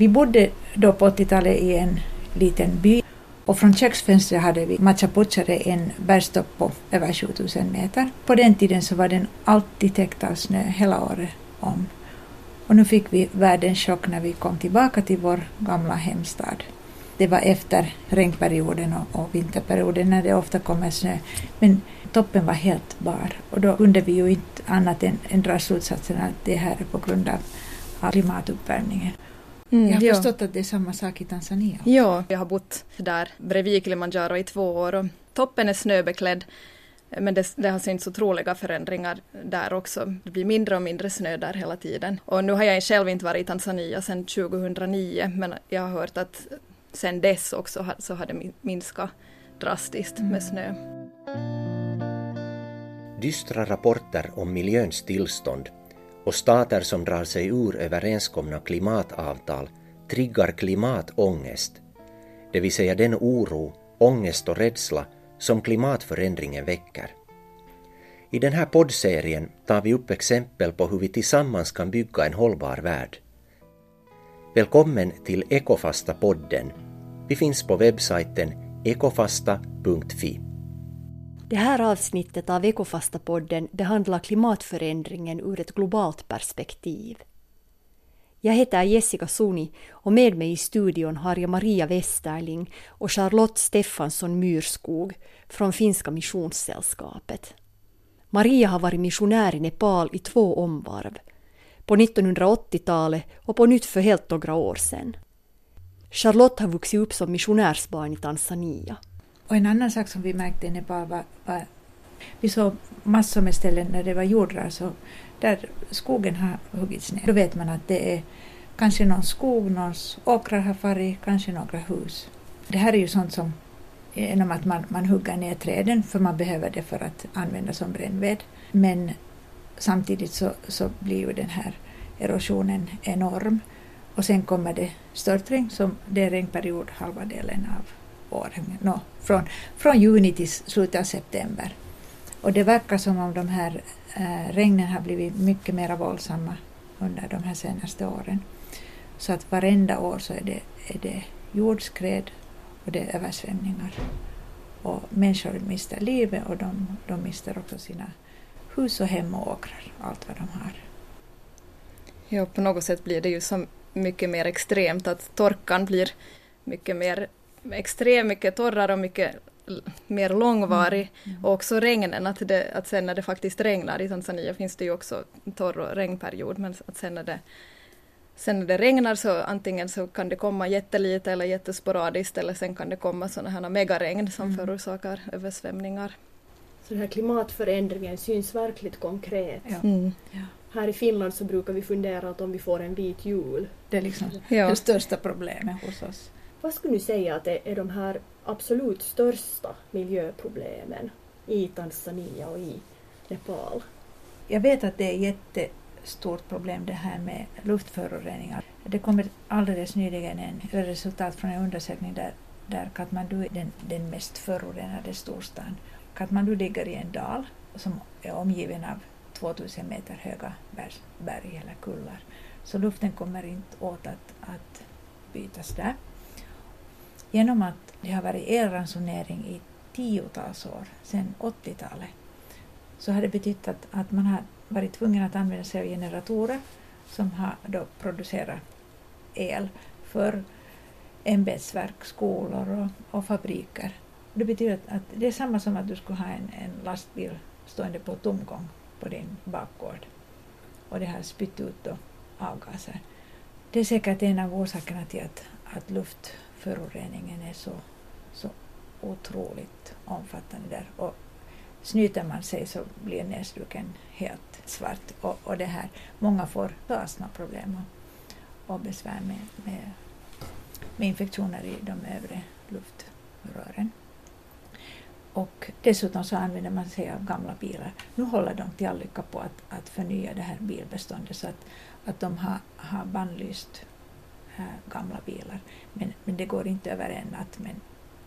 Vi bodde då på 80-talet i en liten by och från köksfönstret hade vi Machapuchare, en bergstopp på över 7000 meter. På den tiden så var den alltid täckt av snö hela året om. Och nu fick vi världens chock när vi kom tillbaka till vår gamla hemstad. Det var efter regnperioden och, och vinterperioden när det ofta kommer snö. Men toppen var helt bar och då kunde vi ju inte annat än, än dra slutsatsen att det här är på grund av klimatuppvärmningen. Mm, jag har ja. förstått att det är samma sak i Tanzania. Ja, jag har bott där bredvid Kilimanjaro i två år och toppen är snöbeklädd. Men det, det har synts otroliga förändringar där också. Det blir mindre och mindre snö där hela tiden. Och nu har jag själv inte varit i Tanzania sedan 2009 men jag har hört att sedan dess också så har det minskat drastiskt med mm. snö. Dystra rapporter om miljöns tillstånd och stater som drar sig ur överenskomna klimatavtal triggar klimatångest, det vill säga den oro, ångest och rädsla som klimatförändringen väcker. I den här poddserien tar vi upp exempel på hur vi tillsammans kan bygga en hållbar värld. Välkommen till Ekofasta-podden. Vi finns på webbsajten ekofasta.fi. Det här avsnittet av Ekofasta-podden behandlar klimatförändringen ur ett globalt perspektiv. Jag heter Jessica Suni och med mig i studion har jag Maria Westerling och Charlotte Stefansson Myrskog från Finska Missionssällskapet. Maria har varit missionär i Nepal i två omvarv, på 1980-talet och på nytt för helt några år sedan. Charlotte har vuxit upp som missionärsbarn i Tanzania. Och en annan sak som vi märkte i Nepal var, var vi såg massor med ställen när det var jordras och där skogen har huggits ner. Då vet man att det är kanske någon skog, någons åkrar har farit, kanske några hus. Det här är ju sånt som genom att man, man hugger ner träden för man behöver det för att använda som brännved. Men samtidigt så, så blir ju den här erosionen enorm. Och sen kommer det störtregn som det är regnperiod halva delen av år, No, från, från juni till slutet av september. Och det verkar som om de här äh, regnen har blivit mycket mer våldsamma under de här senaste åren. Så att varenda år så är det, är det jordskred och det är översvämningar. Och människor mister livet och de, de mister också sina hus och hem och åkrar, allt vad de har. Ja, på något sätt blir det ju så mycket mer extremt att torkan blir mycket mer extremt mycket torrare och mycket mer långvarig. Mm. Mm. Och också regnen, att, det, att sen när det faktiskt regnar, i Tanzania finns det ju också torr och regnperiod, men att sen när det Sen när det regnar så antingen så kan det komma jättelite eller jättesporadiskt eller sen kan det komma sådana här megaregn som mm. förorsakar översvämningar. Så den här klimatförändringen syns verkligt konkret. Ja. Mm. Ja. Här i Finland så brukar vi fundera att om vi får en vit jul. Det är liksom ja. det största problemet hos oss. Vad skulle du säga att det är de här absolut största miljöproblemen i Tanzania och i Nepal? Jag vet att det är jättestort problem det här med luftföroreningar. Det kom alldeles nyligen en resultat från en undersökning där, där Katmandu är den, den mest förorenade storstaden. Katmandu ligger i en dal som är omgiven av 2000 meter höga berg eller kullar. Så luften kommer inte åt att, att bytas där. Genom att det har varit elransonering i tiotals år, sedan 80-talet, så har det betytt att, att man har varit tvungen att använda sig av generatorer som har då producerat el för ämbetsverk, skolor och, och fabriker. Det betyder att, att, det är samma som att du skulle ha en, en lastbil stående på tomgång på din bakgård och det har spytt ut då avgaser. Det är säkert en av orsakerna till att, att luft föroreningen är så, så otroligt omfattande där. Och snyter man sig så blir näsduken helt svart. Och, och det här, många får astmaproblem och, och besvär med, med, med infektioner i de övre luftrören. Och dessutom så använder man sig av gamla bilar. Nu håller de till all lycka på att, att förnya det här bilbeståndet så att, att de har, har bannlyst äh, gamla bilar. Men, det går inte över en natt. Men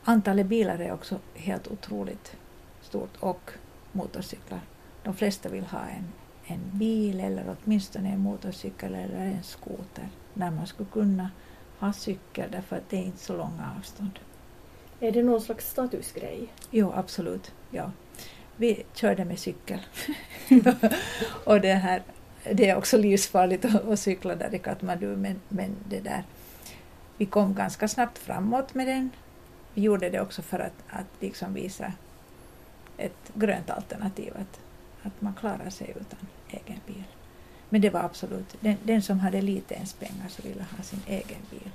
antalet bilar är också helt otroligt stort och motorcyklar. De flesta vill ha en, en bil eller åtminstone en motorcykel eller en skoter där man skulle kunna ha cykel därför att det är inte så långa avstånd. Är det någon slags statusgrej? Jo, absolut. Ja. Vi körde med cykel. och det, här, det är också livsfarligt att, att cykla där i Katmandu men, men det där, vi kom ganska snabbt framåt med den. Vi gjorde det också för att, att liksom visa ett grönt alternativ, att, att man klarar sig utan egen bil. Men det var absolut, den, den som hade lite ens pengar så ville ha sin egen bil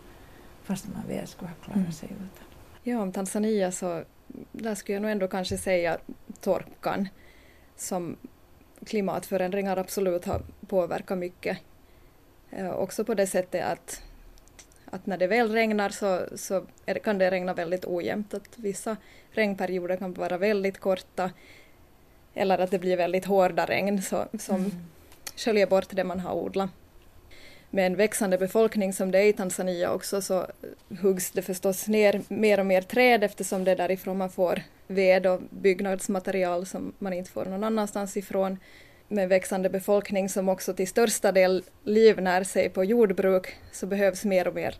fast man väl skulle ha klarat mm. sig utan. Ja, om Tanzania så där skulle jag nog ändå kanske säga torkan som klimatförändringar absolut har påverkat mycket. Eh, också på det sättet att, att när det väl regnar så, så det, kan det regna väldigt ojämnt. Att vissa regnperioder kan vara väldigt korta eller att det blir väldigt hårda regn så, som mm. sköljer bort det man har odlat med en växande befolkning som det är i Tanzania också så huggs det förstås ner mer och mer träd eftersom det är därifrån man får ved och byggnadsmaterial som man inte får någon annanstans ifrån. Med växande befolkning som också till största del livnär sig på jordbruk så behövs mer och mer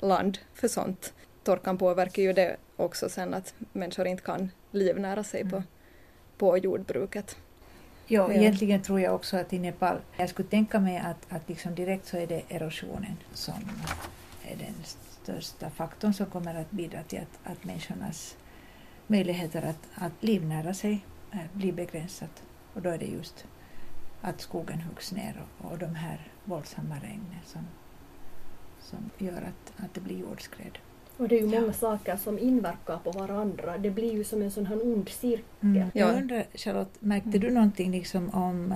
land för sånt. Torkan påverkar ju det också sen att människor inte kan livnära sig på, mm. på jordbruket. Ja, ja, egentligen tror jag också att i Nepal, jag skulle tänka mig att, att liksom direkt så är det erosionen som är den största faktorn som kommer att bidra till att, att människornas möjligheter att, att livnära sig äh, blir begränsat. Och då är det just att skogen huggs ner och, och de här våldsamma regnen som, som gör att, att det blir jordskred. Och det är ju många ja. saker som inverkar på varandra. Det blir ju som en sån här ond cirkel. Mm. Jag undrar, Charlotte, märkte mm. du någonting liksom om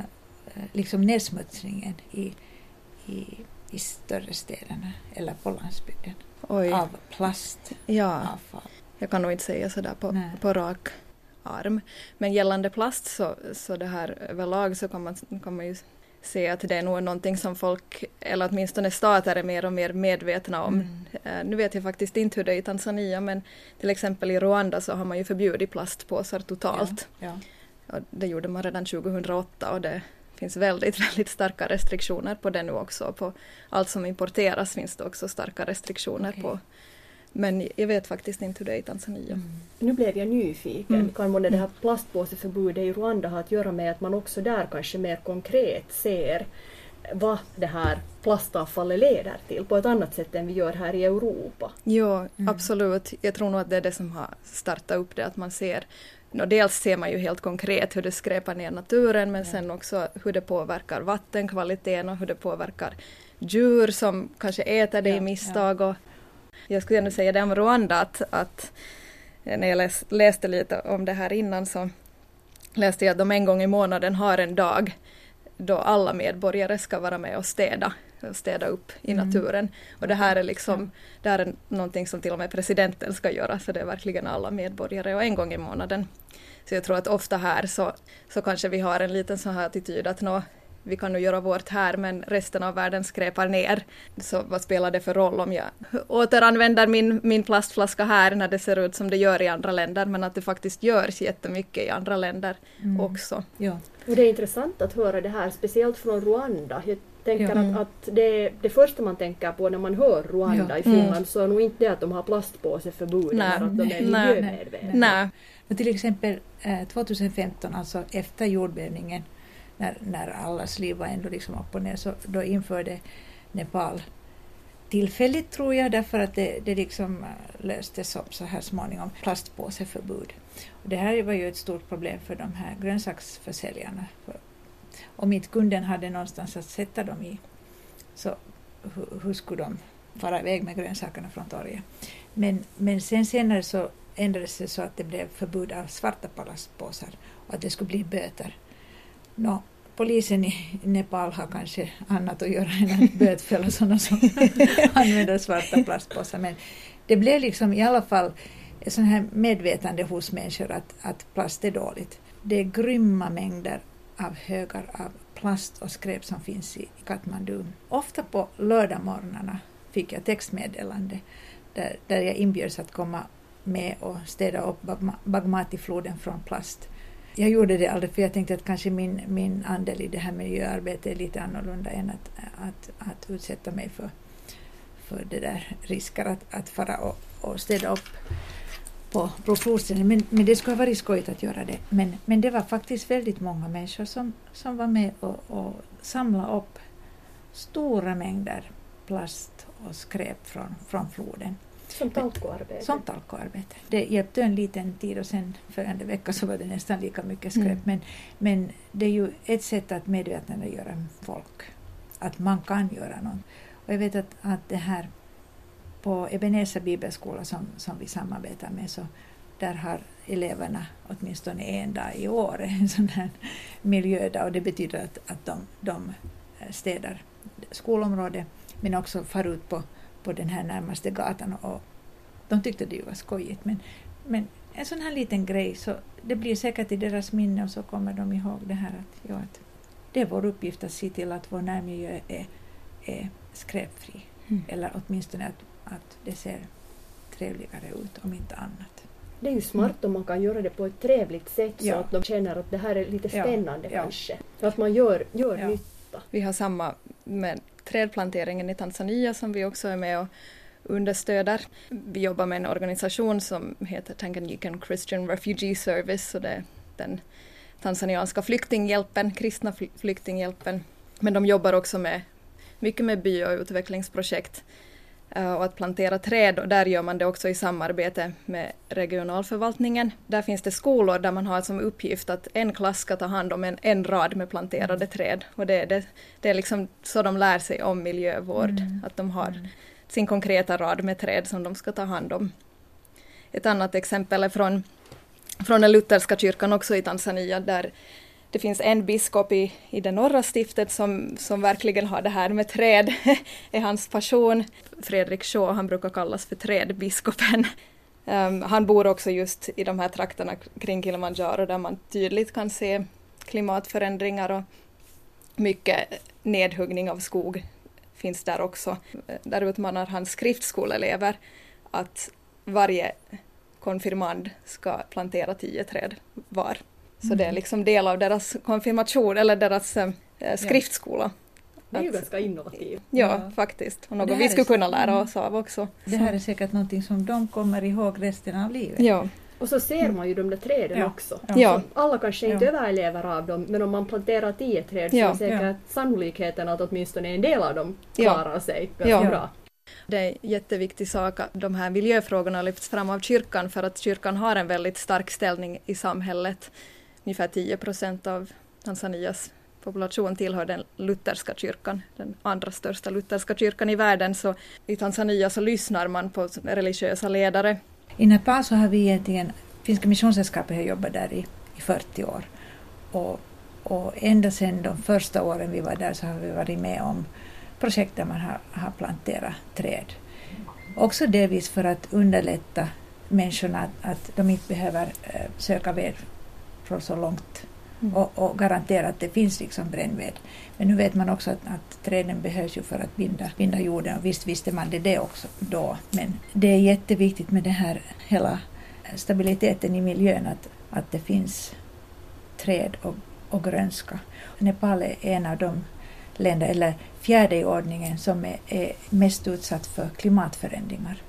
eh, liksom nedsmutsningen i, i, i större städerna eller på landsbygden Oj. av plastavfall? Ja. Jag kan nog inte säga sådär på, på rak arm. Men gällande plast så, så det här överlag så kan man, kan man ju se att det är nog någonting som folk, eller åtminstone stater, är mer och mer medvetna om. Mm. Uh, nu vet jag faktiskt inte hur det är i Tanzania, men till exempel i Rwanda så har man ju förbjudit plastpåsar totalt. Ja, ja. Det gjorde man redan 2008 och det finns väldigt, väldigt starka restriktioner på det nu också. På allt som importeras finns det också starka restriktioner okay. på men jag vet faktiskt inte hur det är i Tanzania. Mm. Nu blev jag nyfiken. Mm. Kan månne det här plastpåseförbudet i Rwanda ha att göra med att man också där kanske mer konkret ser vad det här plastavfallet leder till på ett annat sätt än vi gör här i Europa? Ja, mm. absolut. Jag tror nog att det är det som har startat upp det, att man ser No, dels ser man ju helt konkret hur det skräpar ner naturen men ja. sen också hur det påverkar vattenkvaliteten och hur det påverkar djur som kanske äter det ja, i misstag. Ja. Och jag skulle ändå säga det om Rwanda att, att när jag läs, läste lite om det här innan så läste jag att de en gång i månaden har en dag då alla medborgare ska vara med och städa, och städa upp i mm. naturen. Och det här är liksom, det här är någonting som till och med presidenten ska göra, så det är verkligen alla medborgare och en gång i månaden. Så jag tror att ofta här så, så kanske vi har en liten sån här attityd att nå, vi kan nu göra vårt här men resten av världen skräpar ner. Så vad spelar det för roll om jag återanvänder min, min plastflaska här när det ser ut som det gör i andra länder men att det faktiskt görs jättemycket i andra länder mm. också. Ja. Och det är intressant att höra det här, speciellt från Rwanda. Jag tänker ja. att, att det, det första man tänker på när man hör Rwanda ja. i Finland mm. så är nog inte det att de har plastpåseförbud eller att de är miljömedvetna. Nej. Nej. Till exempel 2015, eh, alltså efter jordbävningen, när, när allas liv var ändå liksom upp och ner, så då införde Nepal tillfälligt tror jag, därför att det, det liksom eh, löstes upp så här småningom, plastpåseförbud. Och det här var ju ett stort problem för de här grönsaksförsäljarna. För om inte kunden hade någonstans att sätta dem i, så hur, hur skulle de fara iväg med grönsakerna från torget? Men, men sen senare så ändrades det så att det blev förbud av svarta plastpåsar och att det skulle bli böter. Nå, polisen i Nepal har kanske annat att göra än att bötfälla sådana som använder svarta plastpåsar. Men det blev liksom i alla fall ett sånt här medvetande hos människor att, att plast är dåligt. Det är grymma mängder av högar av plast och skräp som finns i Katmandu. Ofta på lördagmorgnarna fick jag textmeddelande där, där jag inbjöds att komma med och städa upp Bagmati-floden från plast. Jag gjorde det aldrig för jag tänkte att kanske min, min andel i det här miljöarbetet är lite annorlunda än att, att, att utsätta mig för, för det där risker att, att fara och, och städa upp på Brofjordstranden. Men, men det skulle ha varit skojigt att göra det. Men, men det var faktiskt väldigt många människor som, som var med och, och samlade upp stora mängder plast och skräp från, från floden. Som talkoarbete? Som talkoarbete. Det hjälpte en liten tid och sen följande vecka så var det nästan lika mycket skräp. Mm. Men, men det är ju ett sätt att medvetandegöra folk. Att man kan göra något. Och jag vet att, att det här på Ebenezer bibelskola som, som vi samarbetar med så där har eleverna åtminstone en dag i år en sån här miljödag och det betyder att, att de, de städar skolområdet men också far ut på, på den här närmaste gatan och de tyckte det var skojigt men, men en sån här liten grej så det blir säkert i deras minne och så kommer de ihåg det här att, ja, att det är vår uppgift att se till att vår närmiljö är, är skräpfri. Mm. Eller åtminstone att, att det ser trevligare ut om inte annat. Det är ju smart mm. om man kan göra det på ett trevligt sätt ja. så att de känner att det här är lite spännande ja. kanske. Att man gör, gör ja. nytta. Vi har samma med trädplanteringen i Tanzania som vi också är med och understöder. Vi jobbar med en organisation som heter Tanganyikan Christian Refugee Service och det är den tanzanianska flyktinghjälpen, kristna flyktinghjälpen. Men de jobbar också med mycket med by och utvecklingsprojekt och att plantera träd och där gör man det också i samarbete med regionalförvaltningen. Där finns det skolor där man har som uppgift att en klass ska ta hand om en, en rad med planterade träd och det, det, det är liksom så de lär sig om miljövård, mm. att de har mm. sin konkreta rad med träd som de ska ta hand om. Ett annat exempel är från, från den lutherska kyrkan också i Tanzania där det finns en biskop i, i det norra stiftet som, som verkligen har det här med träd, är hans passion. Fredrik Shaw, han brukar kallas för trädbiskopen. Um, han bor också just i de här trakterna kring Kilimanjaro där man tydligt kan se klimatförändringar och mycket nedhuggning av skog finns där också. Eh, där utmanar han skriftskoleelever att varje konfirmand ska plantera tio träd var. Så mm. det är mm. liksom del av deras konfirmation eller deras äh, skriftskola. Det är ju ganska innovativt. Ja, ja, faktiskt. Och något vi skulle kunna lära oss av också. Det här är säkert någonting som de kommer ihåg resten av livet. Ja. Och så ser man ju de där träden ja. också. Ja. alla kanske inte ja. överlever av dem, men om man planterar tio träd så är säkert sannolikheten att åtminstone en del av dem klarar sig ganska bra. Det är en jätteviktig sak att de här miljöfrågorna lyfts fram av kyrkan för att kyrkan har en väldigt stark ställning i samhället ungefär 10 procent av Tanzanias population tillhör den lutherska kyrkan, den andra största lutherska kyrkan i världen. Så i Tanzania så lyssnar man på religiösa ledare. I Nepal så har vi egentligen, Finska Missionssällskapet har jobbat där i, i 40 år. Och, och ända sedan de första åren vi var där så har vi varit med om projekt där man har, har planterat träd. Också delvis för att underlätta människorna att, att de inte behöver eh, söka ved från så långt mm. och, och, garantera att det finns liksom brännved. Men nu vet man också att, att träden behövs ju för att binda, binda jorden och visst visste man det, det också då. Men det är jätteviktigt med den här hela stabiliteten i miljön, att, att det finns träd och, och grönska. Nepal är en av de länder, eller fjärde i ordningen, som är, är mest utsatt för klimatförändringar.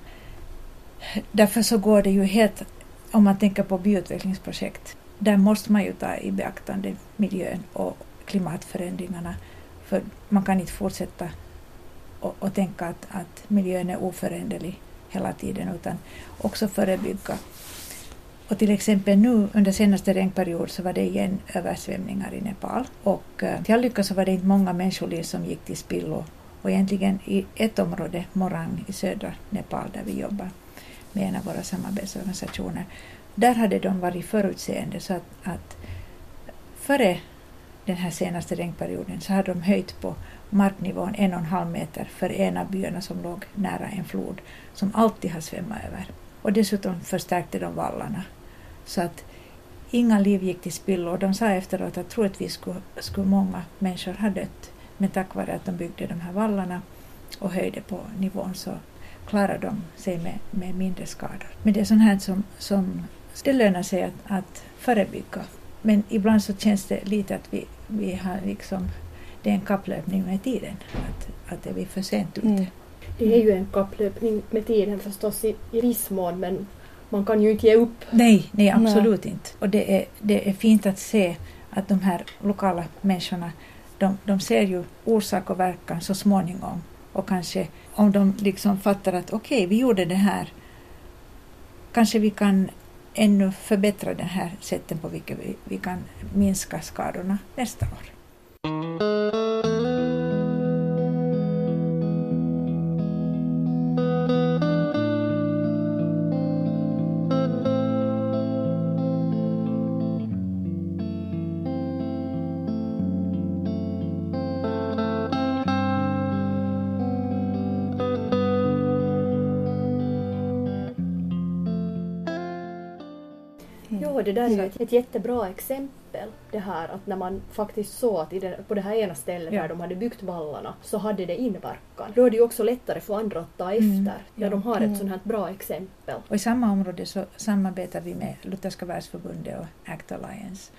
Därför så går det ju helt, om man tänker på byutvecklingsprojekt, där måste man ju ta i beaktande miljön och klimatförändringarna. För man kan inte fortsätta och, och tänka att, att miljön är oföränderlig hela tiden utan också förebygga. Och till exempel nu under senaste regnperiod så var det igen översvämningar i Nepal och eh, till all lycka så var det inte många människoliv som gick till spillo och egentligen i ett område, Morang i södra Nepal där vi jobbar med en av våra samarbetsorganisationer, där hade de varit förutseende så att, att före den här senaste regnperioden så hade de höjt på marknivån en och en halv meter för en av byarna som låg nära en flod som alltid har svämmat över. Och dessutom förstärkte de vallarna. Så att inga liv gick till spillo. Och de sa efteråt att troligtvis skulle, skulle många människor ha dött. Men tack vare att de byggde de här vallarna och höjde på nivån så klarade de sig med, med mindre skador. Men det är sånt här som, som det lönar sig att, att förebygga. Men ibland så känns det lite att vi, vi har liksom, det är en kapplöpning med tiden. Att, att är vi för sent ute. Mm. Det är ju en kapplöpning med tiden förstås i, i viss mån men man kan ju inte ge upp. Nej, nej absolut nej. inte. Och det är, det är fint att se att de här lokala människorna de, de ser ju orsak och verkan så småningom. Och kanske om de liksom fattar att okej, okay, vi gjorde det här, kanske vi kan ännu förbättra det här sättet på vilket vi, vi kan minska skadorna nästa år. Det där är ju ett, ett jättebra exempel. Det här att när man faktiskt såg att det, på det här ena stället ja. där de hade byggt vallarna så hade det inverkan. Då är det ju också lättare för andra att ta mm. efter mm. när ja. de har ett mm. sånt här bra exempel. Och i samma område så samarbetar vi med Lutherska världsförbundet och ACT Alliance.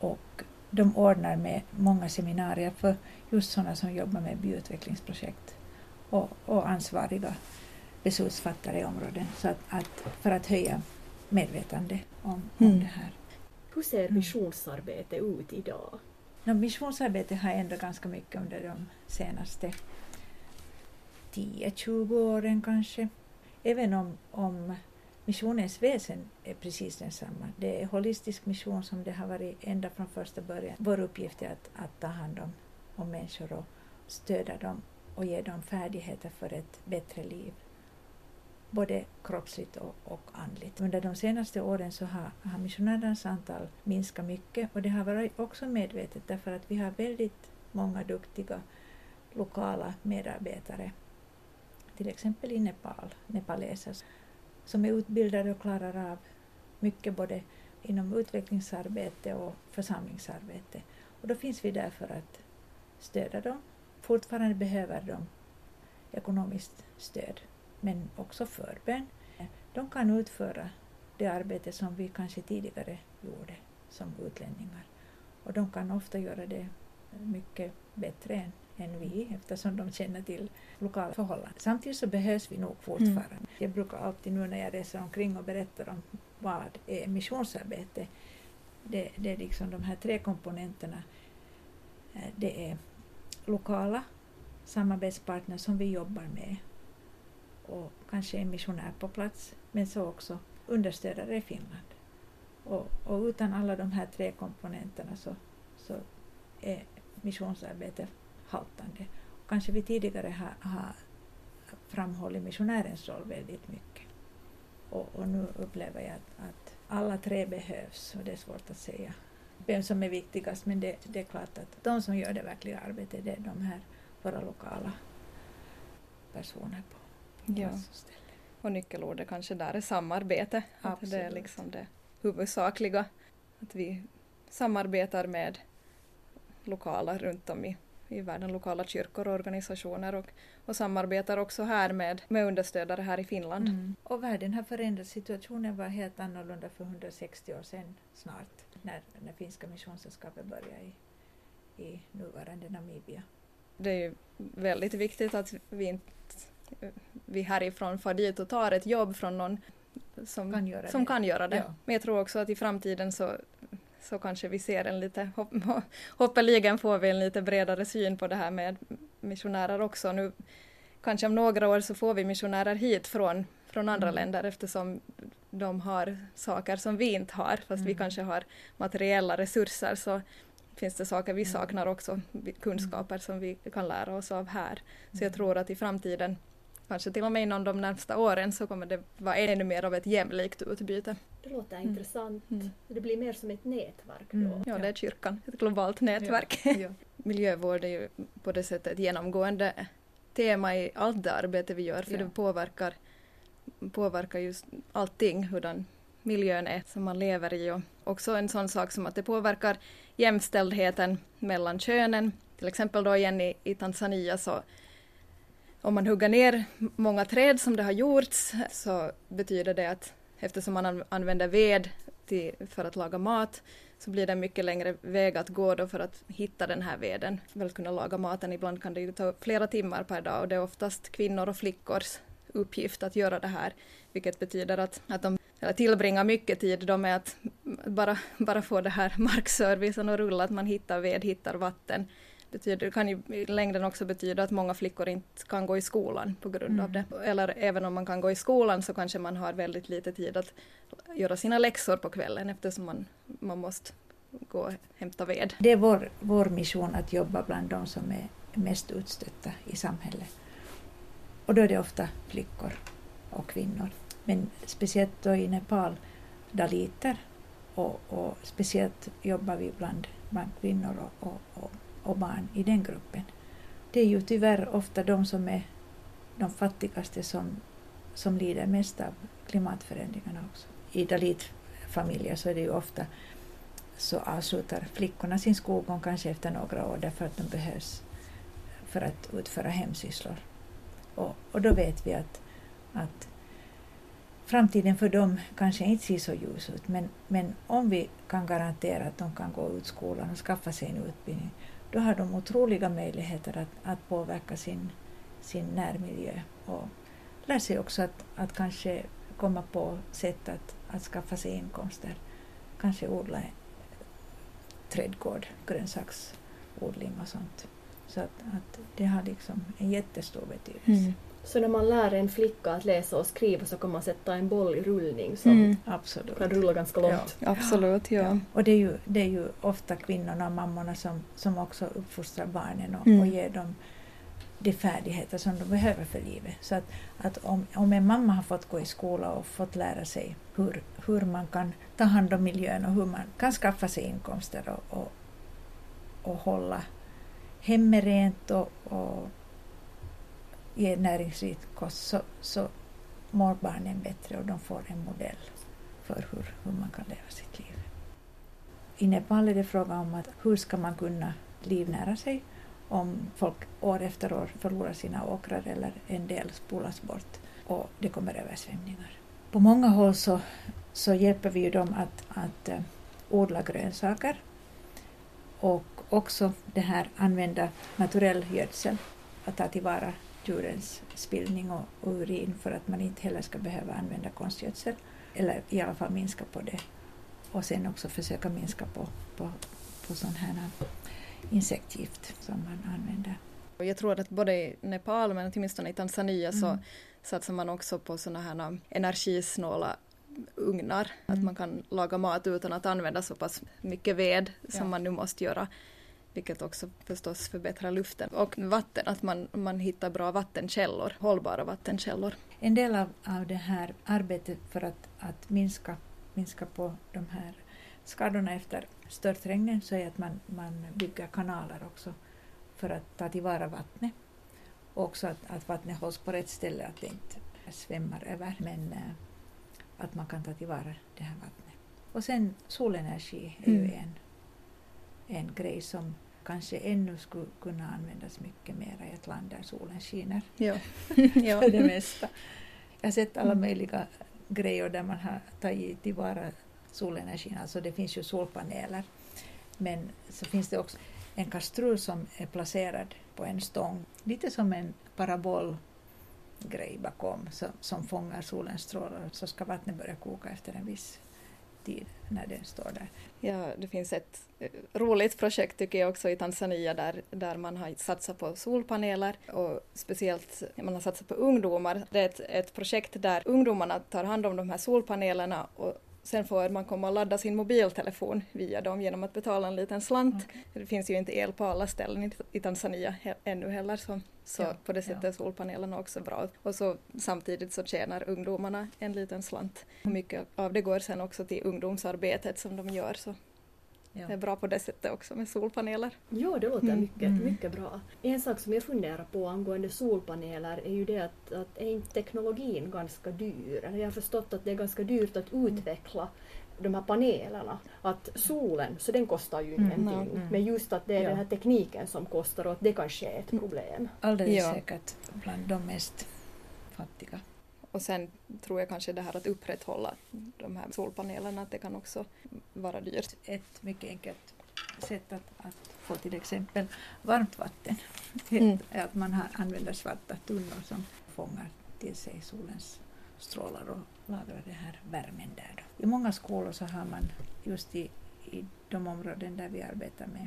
Och de ordnar med många seminarier för just sådana som jobbar med byutvecklingsprojekt och, och ansvariga beslutsfattare i områden så att, att, för att höja medvetande om, om mm. det här. Hur ser missionsarbete ut idag? No, missionsarbetet har ändrat ganska mycket under de senaste 10-20 åren kanske. Även om, om missionens väsen är precis densamma. Det är holistisk mission som det har varit ända från första början. Vår uppgift är att, att ta hand om, om människor och stödja dem och ge dem färdigheter för ett bättre liv både kroppsligt och, och andligt. Under de senaste åren så har, har missionärernas antal minskat mycket och det har varit också medvetet därför att vi har väldigt många duktiga lokala medarbetare. Till exempel i Nepal, nepaleser som är utbildade och klarar av mycket både inom utvecklingsarbete och församlingsarbete. Och då finns vi där för att stödja dem. Fortfarande behöver de ekonomiskt stöd men också förbön. De kan utföra det arbete som vi kanske tidigare gjorde som utlänningar. Och de kan ofta göra det mycket bättre än, än vi eftersom de känner till lokala förhållanden. Samtidigt så behövs vi nog fortfarande. Mm. Jag brukar alltid nu när jag reser omkring och berättar om vad är missionsarbete. Det, det är liksom de här tre komponenterna. Eh, det är lokala samarbetspartners som vi jobbar med och kanske en missionär på plats, men så också understödare i Finland. Och, och utan alla de här tre komponenterna så, så är missionsarbetet haltande. Och kanske vi tidigare har, har framhållit missionärens roll väldigt mycket. Och, och nu upplever jag att, att, alla tre behövs och det är svårt att säga vem som är viktigast men det, det är klart att de som gör det verkliga arbetet det är de här våra lokala personer på Ja. Och nyckelordet kanske där är samarbete. Att det är liksom det huvudsakliga. Att vi samarbetar med lokala runt om i, i världen, lokala kyrkor och organisationer och, och samarbetar också här med, med understödare här i Finland. Mm. Och världen har förändrats, situationen var helt annorlunda för 160 år sedan snart när, när Finska Missionssällskapet började i, i nuvarande Namibia. Det är ju väldigt viktigt att vi inte vi härifrån far dit och tar ett jobb från någon som kan göra som det. Kan göra det. Ja. Men jag tror också att i framtiden så, så kanske vi ser en lite, hopp, hoppeligen får vi en lite bredare syn på det här med missionärer också. Nu kanske om några år så får vi missionärer hit från, från andra mm. länder eftersom de har saker som vi inte har, fast mm. vi kanske har materiella resurser så finns det saker vi mm. saknar också, kunskaper som vi kan lära oss av här. Så jag mm. tror att i framtiden kanske till och med inom de närmsta åren så kommer det vara ännu mer av ett jämlikt utbyte. Det låter mm. intressant. Mm. Det blir mer som ett nätverk då. Mm. Ja, det är kyrkan, ett globalt nätverk. Ja. Ja. Miljövård är ju på det sättet ett genomgående tema i allt det arbete vi gör, för ja. det påverkar, påverkar just allting, hurdan miljön är som man lever i. Och också en sån sak som att det påverkar jämställdheten mellan könen. Till exempel då igen i, i Tanzania så om man hugger ner många träd som det har gjorts så betyder det att eftersom man använder ved till, för att laga mat så blir det en mycket längre väg att gå då för att hitta den här veden. För att kunna laga maten ibland kan det ju ta flera timmar per dag och det är oftast kvinnor och flickors uppgift att göra det här, vilket betyder att, att de tillbringar mycket tid då med att bara, bara få det här markservicen att rulla, att man hittar ved, hittar vatten. Betyder, kan ju i längden också betyda att många flickor inte kan gå i skolan på grund mm. av det. Eller även om man kan gå i skolan så kanske man har väldigt lite tid att göra sina läxor på kvällen eftersom man, man måste gå och hämta ved. Det är vår, vår mission att jobba bland de som är mest utstötta i samhället. Och då är det ofta flickor och kvinnor. Men speciellt då i Nepal, daliter, och, och speciellt jobbar vi bland, bland kvinnor och, och, och, och barn i den gruppen. Det är ju tyvärr ofta de som är de fattigaste som, som lider mest av klimatförändringarna också. I dalitfamiljer så är det ju ofta så avslutar flickorna sin skolgång kanske efter några år därför att de behövs för att utföra hemsysslor. Och, och då vet vi att, att framtiden för dem kanske inte ser så ljus ut, men, men om vi kan garantera att de kan gå ut skolan och skaffa sig en utbildning, då har de otroliga möjligheter att, att påverka sin, sin närmiljö och lär sig också att, att kanske komma på sätt att, att skaffa sig inkomster. Kanske odla trädgård, grönsaksodling och sånt. Så att, att det har liksom en jättestor betydelse. Mm. Så när man lär en flicka att läsa och skriva så kan man sätta en boll i rullning som mm. Kan rulla ganska långt. Ja. Absolut, ja. ja. Och det är, ju, det är ju ofta kvinnorna och mammorna som, som också uppfostrar barnen och, mm. och ger dem de färdigheter som de behöver för livet. Så att, att om, om en mamma har fått gå i skola och fått lära sig hur, hur man kan ta hand om miljön och hur man kan skaffa sig inkomster och, och, och hålla hemmet rent och, och ge näringsrik kost så, så mår barnen bättre och de får en modell för hur, hur man kan leva sitt liv. I Nepal är det fråga om att hur ska man kunna livnära sig om folk år efter år förlorar sina åkrar eller en del spolas bort och det kommer översvämningar. På många håll så, så hjälper vi ju dem att, att eh, odla grönsaker och också det här använda naturell gödsel, att ta tillvara djurens spillning och, och urin för att man inte heller ska behöva använda konstgödsel, eller i alla fall minska på det. Och sen också försöka minska på, på, på sån här insektgift som man använder. Jag tror att både i Nepal men åtminstone i Tanzania mm. så satsar man också på såna här energisnåla ugnar. Mm. Att man kan laga mat utan att använda så pass mycket ved som ja. man nu måste göra. Vilket också förstås förbättrar luften. Och vatten, att man, man hittar bra vattenkällor, hållbara vattenkällor. En del av, av det här arbetet för att, att minska, minska på de här skadorna efter störtregnen så är att man, man bygger kanaler också för att ta tillvara vattnet. Och också att, att vattnet hålls på rätt ställe, att det inte svämmar över. Men äh, att man kan ta tillvara det här vattnet. Och sen solenergi är mm. ju en, en grej som kanske ännu skulle kunna användas mycket mer i ett land där solen skiner. Ja. för det mesta. Jag har sett alla mm. möjliga grejer där man har tagit tillvara solenergin. Alltså det finns ju solpaneler. Men så finns det också en kastrull som är placerad på en stång, lite som en parabolgrej bakom så, som fångar solens strålar. Så ska vattnet börja koka efter en viss tid när den står där. Ja, det finns ett eh, roligt projekt tycker jag också i Tanzania där, där man har satsat på solpaneler och speciellt man har satsat på ungdomar. Det är ett, ett projekt där ungdomarna tar hand om de här solpanelerna och Sen får man komma och ladda sin mobiltelefon via dem genom att betala en liten slant. Okay. Det finns ju inte el på alla ställen i Tanzania ännu heller så, så ja, på det sättet ja. är solpanelerna också bra. Och så samtidigt så tjänar ungdomarna en liten slant. Och mycket av det går sen också till ungdomsarbetet som de gör. Så Ja. Det är bra på det sättet också med solpaneler. Ja, det låter mm. mycket, mm. mycket bra. En sak som jag funderar på angående solpaneler är ju det att, att är inte teknologin ganska dyr? Eller jag har förstått att det är ganska dyrt att utveckla de här panelerna. Att solen, så den kostar ju mm. ingenting. Mm. Men just att det är ja. den här tekniken som kostar och att det kanske är ett problem. Alldeles ja. säkert bland de mest fattiga. Och sen tror jag kanske det här att upprätthålla de här solpanelerna, att det kan också vara dyrt. Ett mycket enkelt sätt att, att få till exempel varmt vatten Mm. är att man har, använder svarta tunnor som fångar till sig solens strålar och lagrar den här värmen där. Då. I många skolor så har man just i, i de områden där vi arbetar med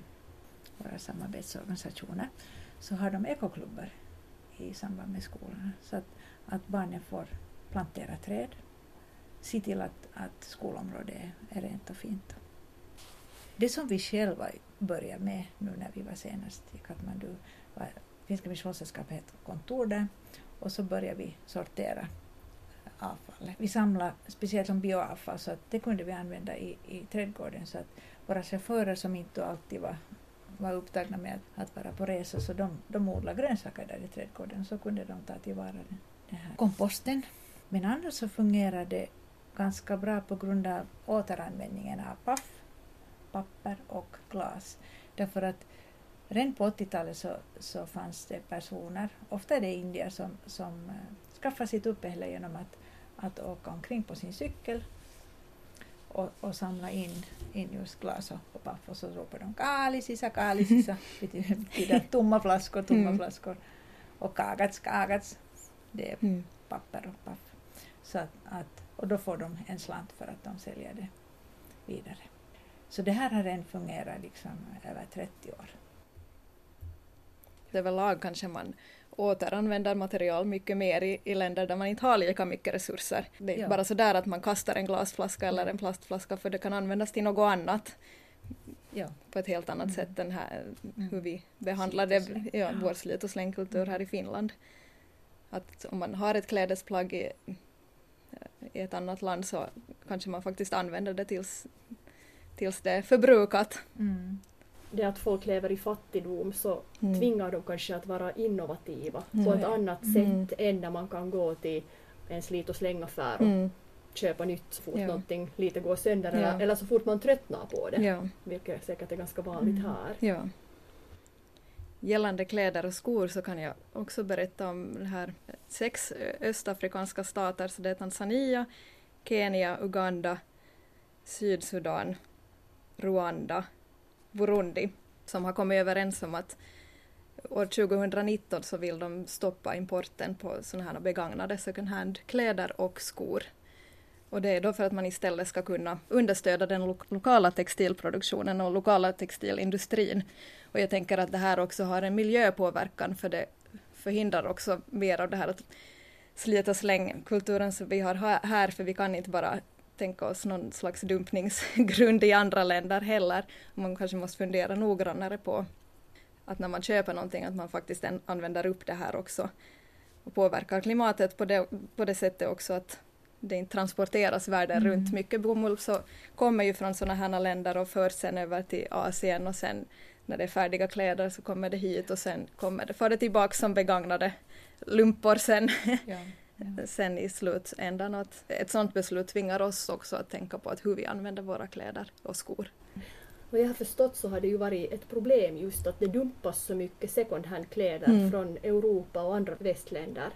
våra samarbetsorganisationer så har de ekoklubbar i samband med skolorna så att, att barnen får plantera träd, se till att, att skolområdet är, rent och fint. Det som vi själva började med nu när vi var senast i Katmandu var Finska Missionssällskapet hette kontor där och så började vi sortera avfallet. Vi samlade speciellt som bioavfall så att det kunde vi använda i, i trädgården så att våra chaufförer som inte alltid var, var upptagna med att, att vara på resa så de, de odlade grönsaker där i trädgården så kunde de ta tillvara den, den här komposten. Men annars så fungerar det ganska bra på grund av återanvändningen av paff, papper och glas. Därför att redan på 80-talet så, så fanns det personer, ofta är det indier, som, som eh, skaffade sitt uppehälle genom att, att åka omkring på sin cykel och, och samla in, in just glas och, och och så ropar de kaalisisa, kaalisisa, betyder tomma flaskor, tomma Mm. flaskor och kagats, kagats, det är Mm. papper och paff. Så att, att, och då får de en slant för att de säljer det vidare. Så det här har redan fungerat liksom över 30 år. Överlag kanske man återanvänder material mycket mer i, i länder där man inte har lika mycket resurser. Det är Ja. bara så där att man kastar en glasflaska eller en plastflaska för det kan användas till något annat Ja. på ett helt annat Mm. sätt än här, Mm. hur vi släng. ja, Ja. vår slit och slängkultur här i Finland. Att om man har ett klädesplagg i, i ett annat land så kanske man faktiskt använder det tills, tills det är förbrukat. Mm. Det att folk lever i fattigdom så Mm. tvingar de kanske att vara innovativa Mm. på ett annat Mm. sätt än när man kan gå till en slit och slängaffär och Mm. köpa nytt så fort Ja. någonting lite går sönder eller, Ja. eller så fort man tröttnar på det. Ja. Vilket säkert är ganska vanligt Mm. här. Ja. Gällande kläder och skor så kan jag också berätta om det här sex östafrikanska stater, så det är Tanzania, Kenya, Uganda, Sydsudan, Rwanda, Burundi, som har kommit överens om att år 2019 så vill de stoppa importen på sådana här begagnade second hand-kläder och skor. Och det är då för att man istället ska kunna understödja den lo lokala textilproduktionen och lokala textilindustrin. Och jag tänker att det här också har en miljöpåverkan för det förhindrar också mer av det här att slita och släng-kulturen som vi har här, för vi kan inte bara tänka oss någon slags dumpningsgrund i andra länder heller. Man kanske måste fundera noggrannare på att när man köper någonting att man faktiskt använder upp det här också och påverkar klimatet på det, på det sättet också att det inte transporteras världen Mm. runt. Mycket bomull så kommer ju från sådana här länder och förs sen över till Asien och sen när det är färdiga kläder så kommer det hit och sen kommer det, för det tillbaka som begagnade lumpor sen, Ja. sen i slutändan. Att ett sådant beslut tvingar oss också att tänka på att hur vi använder våra kläder och skor. Vad jag har förstått så har det ju varit ett problem just att det dumpas så mycket second hand-kläder Mm. från Europa och andra västländer.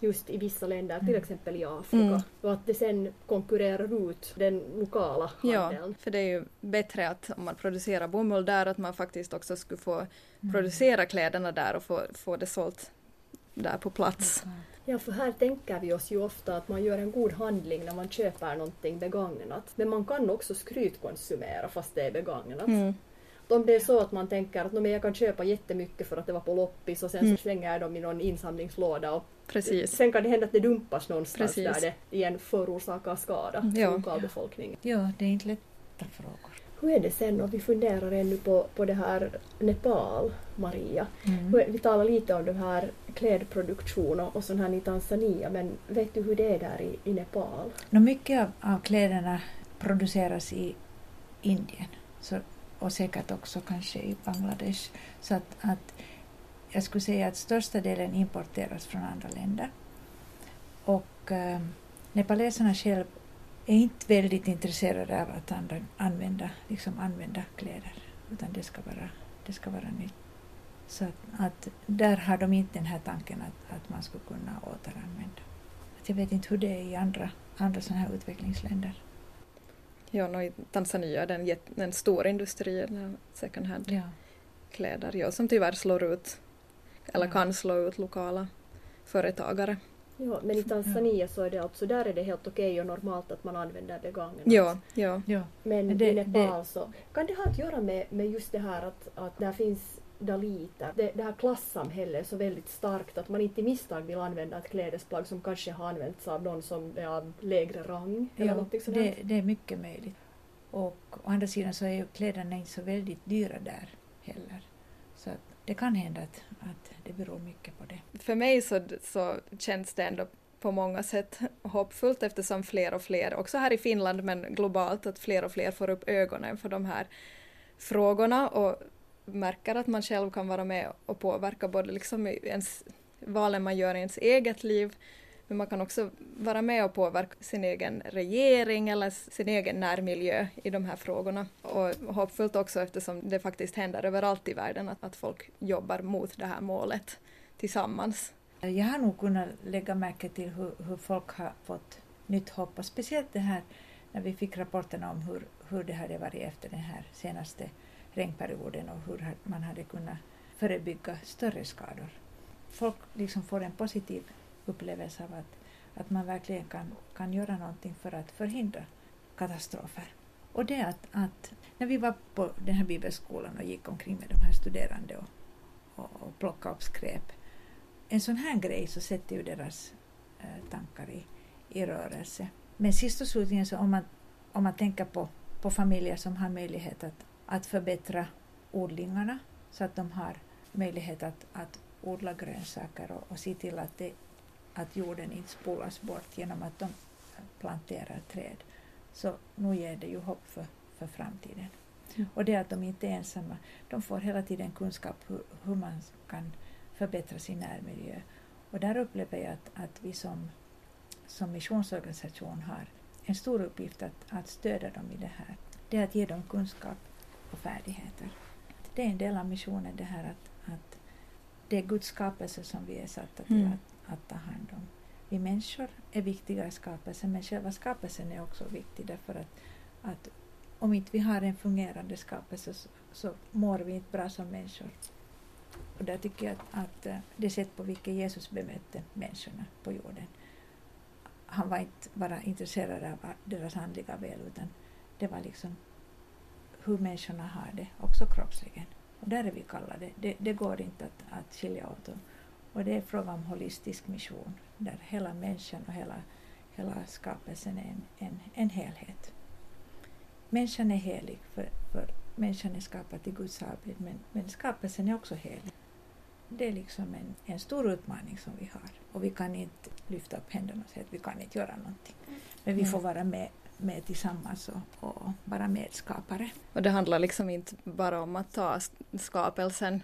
Just i vissa länder, till Mm. exempel i Afrika. Mm. Och att det sen konkurrerar ut den lokala Ja, handeln. för det är ju bättre att om man producerar bomull där att man faktiskt också skulle få Mm. producera kläderna där och få, få det sålt där på plats. Ja, för här tänker vi oss ju ofta att man gör en god handling när man köper någonting begagnat. Men man kan också skrytkonsumera fast det är begagnat. Mm. Om det är så att man tänker att "Nå, men jag kan köpa jättemycket för att det var på loppis och sen Mm. så slänger jag dem i någon insamlingslåda och Precis. sen kan det hända att det dumpas någonstans Precis. där det igen förorsakar skada för Ja. lokalbefolkningen. ja, det är inte lätta frågor. Hur är det sen om vi funderar ännu på, på det här Nepal, Maria? Mm. Vi talar lite om det här klädproduktion och, och sån här i Tanzania men vet du hur det är där i, i Nepal? Nå, mycket av, av kläderna produceras i Indien så, och säkert också kanske i Bangladesh. Så att, att jag skulle säga att största delen importeras från andra länder. Och eh, nepaleserna själv är inte väldigt intresserade av att använda, liksom använda kläder, utan det ska vara, det ska vara nytt. Så att, att där har de inte den här tanken att, att man skulle kunna återanvända. Jag vet inte hur det är i andra, andra sådana här utvecklingsländer. Ja, no, i Tanzania är det en stor industri, second hand-kläder, ja. ja, som tyvärr slår ut, eller ja. kan slå ut lokala företagare. Ja, men i Tanzania så är det alltså, där är det helt okej och normalt att man använder begagnat. Ja, ja. ja. Men det, i Nepal det, så, kan det ha att göra med, med just det här att, att där finns daliter, det, det här klassamhället är så väldigt starkt att man inte i misstag vill använda ett klädesplagg som kanske har använts av någon som är av lägre rang. Eller ja, det, det är mycket möjligt. Och å andra sidan så är ju kläderna inte så väldigt dyra där heller. Det kan hända att, att det beror mycket på det. För mig så, så känns det ändå på många sätt hoppfullt eftersom fler och fler, också här i Finland men globalt, att fler och fler får upp ögonen för de här frågorna och märker att man själv kan vara med och påverka både liksom ens valen man gör i ens eget liv men man kan också vara med och påverka sin egen regering eller sin egen närmiljö i de här frågorna. Och hoppfullt också eftersom det faktiskt händer överallt i världen att, att folk jobbar mot det här målet tillsammans. Jag har nog kunnat lägga märke till hur, hur folk har fått nytt hopp och speciellt det här när vi fick rapporterna om hur, hur det hade varit efter den här senaste regnperioden och hur man hade kunnat förebygga större skador. Folk liksom får en positiv upplevelse av att, att man verkligen kan, kan göra någonting för att förhindra katastrofer. Och det att, att när vi var på den här bibelskolan och gick omkring med de här studerande och, och, och plockade upp skräp, en sån här grej så sätter ju deras eh, tankar i, i rörelse. Men sist och slutligen så om man, om man tänker på, på familjer som har möjlighet att, att förbättra odlingarna så att de har möjlighet att, att odla grönsaker och, och se till att, det, att jorden inte spolas bort genom att de planterar träd. Så nu ger det ju hopp för, för framtiden. Mm. Och det att de inte är ensamma, de får hela tiden kunskap hur, hur man kan förbättra sin närmiljö. Och där upplever jag att, att vi som, som missionsorganisation har en stor uppgift att, att stödja dem i det här. Det är att ge dem kunskap och färdigheter. Det är en del av missionen det här att, att det är Guds skapelse som vi är satta till mm. att, att ta hand om. Vi människor är viktiga i skapelsen men själva skapelsen är också viktig därför att, att om inte vi har en fungerande skapelse så, så mår vi inte bra som människor. Och där tycker jag att, att eh, det sätt på vilket Jesus bemötte människorna på jorden han var inte bara intresserad av deras andliga väl utan det var liksom hur människorna har det, också kroppsligen. Där är vi kallade. Det, det går inte att, att skilja åt dem. Och det är fråga om holistisk mission, där hela människan och hela, hela skapelsen är en, en, en helhet. Människan är helig, för, för människan är skapad till Guds avbild, men, men skapelsen är också helig. Det är liksom en, en stor utmaning som vi har. Och vi kan inte lyfta upp händerna och säga att vi kan inte göra någonting. Men vi får vara med med tillsammans och, och vara medskapare. Och det handlar liksom inte bara om att ta skapelsen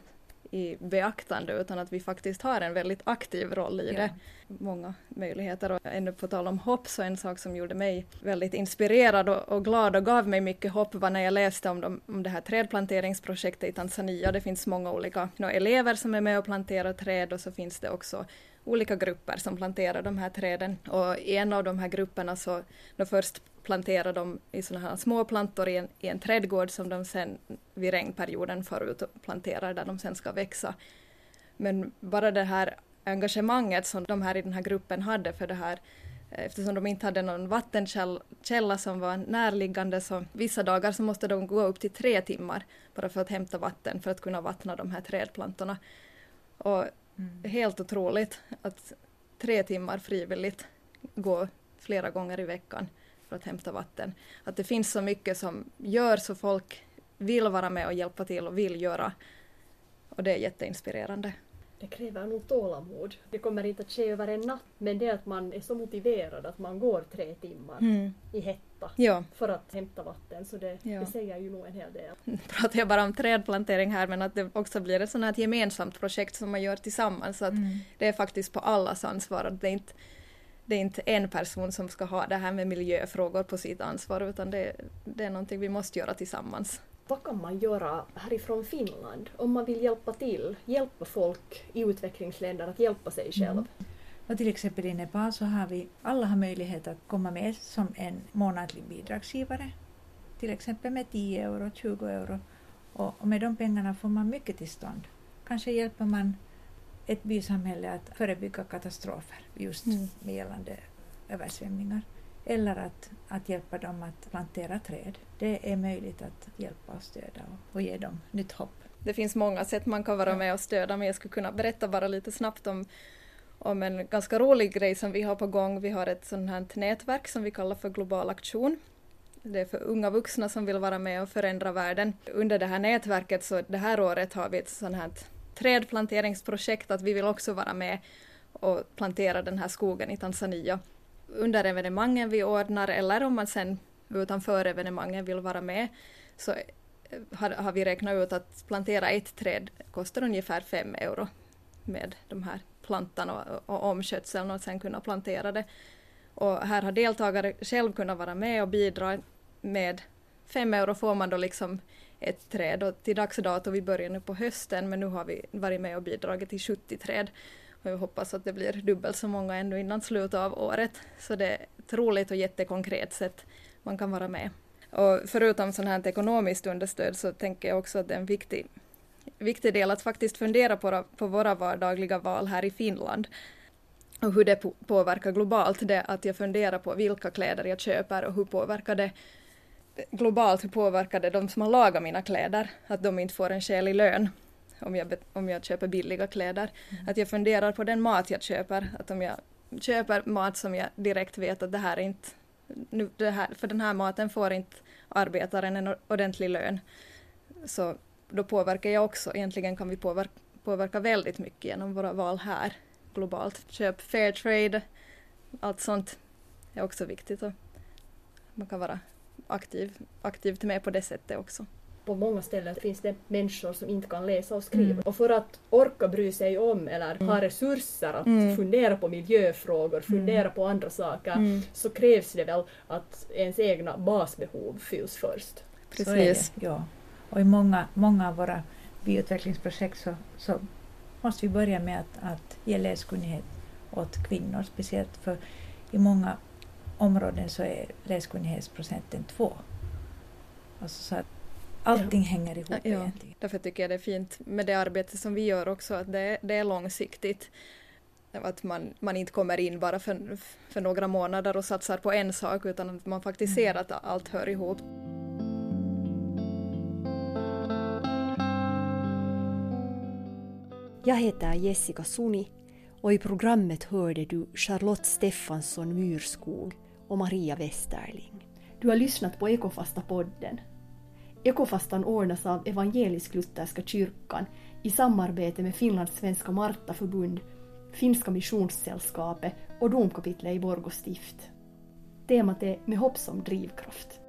i beaktande utan att vi faktiskt har en väldigt aktiv roll i ja. det. Många möjligheter och ännu på tal om hopp så en sak som gjorde mig väldigt inspirerad och, och glad och gav mig mycket hopp var när jag läste om, de, om det här trädplanteringsprojektet i Tanzania. Det finns många olika no, elever som är med och planterar träd och så finns det också olika grupper som planterar de här träden och i en av de här grupperna så no, först planterar de i sådana här små plantor i en, i en trädgård som de sen vid regnperioden får ut och planterar där de sen ska växa. Men bara det här engagemanget som de här i den här gruppen hade för det här eh, eftersom de inte hade någon vattenkälla som var närliggande så vissa dagar så måste de gå upp till tre timmar bara för att hämta vatten för att kunna vattna de här trädplantorna. Och mm. helt otroligt att tre timmar frivilligt gå flera gånger i veckan för att hämta vatten. Att det finns så mycket som gör så folk vill vara med och hjälpa till och vill göra. Och det är jätteinspirerande. Det kräver nog tålamod. Det kommer inte att ske över en natt, men det är att man är så motiverad att man går tre timmar mm. i hetta ja. för att hämta vatten, så det, ja. det säger ju nog en hel del. Nu pratar jag bara om trädplantering här, men att det också blir ett sånt här gemensamt projekt som man gör tillsammans, så att mm. det är faktiskt på allas ansvar. Att det inte det är inte en person som ska ha det här med miljöfrågor på sitt ansvar utan det, det är någonting vi måste göra tillsammans. Vad kan man göra härifrån Finland om man vill hjälpa till, hjälpa folk i utvecklingsländer att hjälpa sig själv? Mm. Och till exempel i Nepal så har vi, alla har möjlighet att komma med som en månadlig bidragsgivare. Till exempel med 10 euro, 20 euro. Och, och med de pengarna får man mycket till stånd. Kanske hjälper man ett bysamhälle att förebygga katastrofer just Mm. med gällande översvämningar. Eller att, att hjälpa dem att plantera träd. Det är möjligt att hjälpa och stödja och, och ge dem nytt hopp. Det finns många sätt man kan vara med och stödja, men jag skulle kunna berätta bara lite snabbt om, om en ganska rolig grej som vi har på gång. Vi har ett sånt här nätverk som vi kallar för Global aktion. Det är för unga vuxna som vill vara med och förändra världen. Under det här nätverket så det här året har vi ett sånt här trädplanteringsprojekt att vi vill också vara med och plantera den här skogen i Tanzania. Under evenemangen vi ordnar eller om man sen utanför evenemangen vill vara med så eh, har, har vi räknat ut att plantera ett träd kostar ungefär fem euro med de här plantan och, och omskötseln och sen kunna plantera det. Och här har deltagare själv kunnat vara med och bidra med fem euro får man då liksom ett träd och till dags dato, vi börjar nu på hösten men nu har vi varit med och bidragit till 70 träd och jag hoppas att det blir dubbelt så många ännu innan slutet av året. Så det är ett roligt och jättekonkret sätt man kan vara med. Och förutom sånt här ekonomiskt understöd så tänker jag också att det är en viktig, viktig del att faktiskt fundera på, på våra vardagliga val här i Finland och hur det påverkar globalt. Det att jag funderar på vilka kläder jag köper och hur påverkar det globalt, hur påverkar det de som har lagat mina kläder? Att de inte får en skälig lön om jag, om jag köper billiga kläder. Att jag funderar på den mat jag köper. Att om jag köper mat som jag direkt vet att det här är inte nu, det här, för den här maten får inte arbetaren en ordentlig lön. Så då påverkar jag också, egentligen kan vi påverka, påverka väldigt mycket genom våra val här globalt. Köp fair trade, allt sånt är också viktigt. Och man kan vara aktiv, aktivt med på det sättet också. På många ställen finns det människor som inte kan läsa och skriva. Mm. Och för att orka bry sig om eller ha resurser att Mm. fundera på miljöfrågor, fundera på andra saker, Mm. så krävs det väl att ens egna basbehov fylls först. Precis. ja. Och i många, många av våra byutvecklingsprojekt så, så måste vi börja med att, att ge läskunnighet åt kvinnor, speciellt för i många områden så är läskunnighetsprocenten två. Alltså så att allting hänger ihop Ja. egentligen. Därför tycker jag det är fint med det arbete som vi gör också, att det, det är långsiktigt. Att man, man inte kommer in bara för, för några månader och satsar på en sak, utan att man faktiskt ser att allt hör ihop. Jag heter Jessica Suni och i programmet hörde du Charlotte Stefansson Myrskog och Maria Westerling. Du har lyssnat på Ekofasta-podden. Ekofastan ordnas av Evangelisk-Lutherska kyrkan i samarbete med Finlands svenska Martaförbund, Finska Missionssällskapet och domkapitlet i Borgå stift. Temat är Med hopp som drivkraft.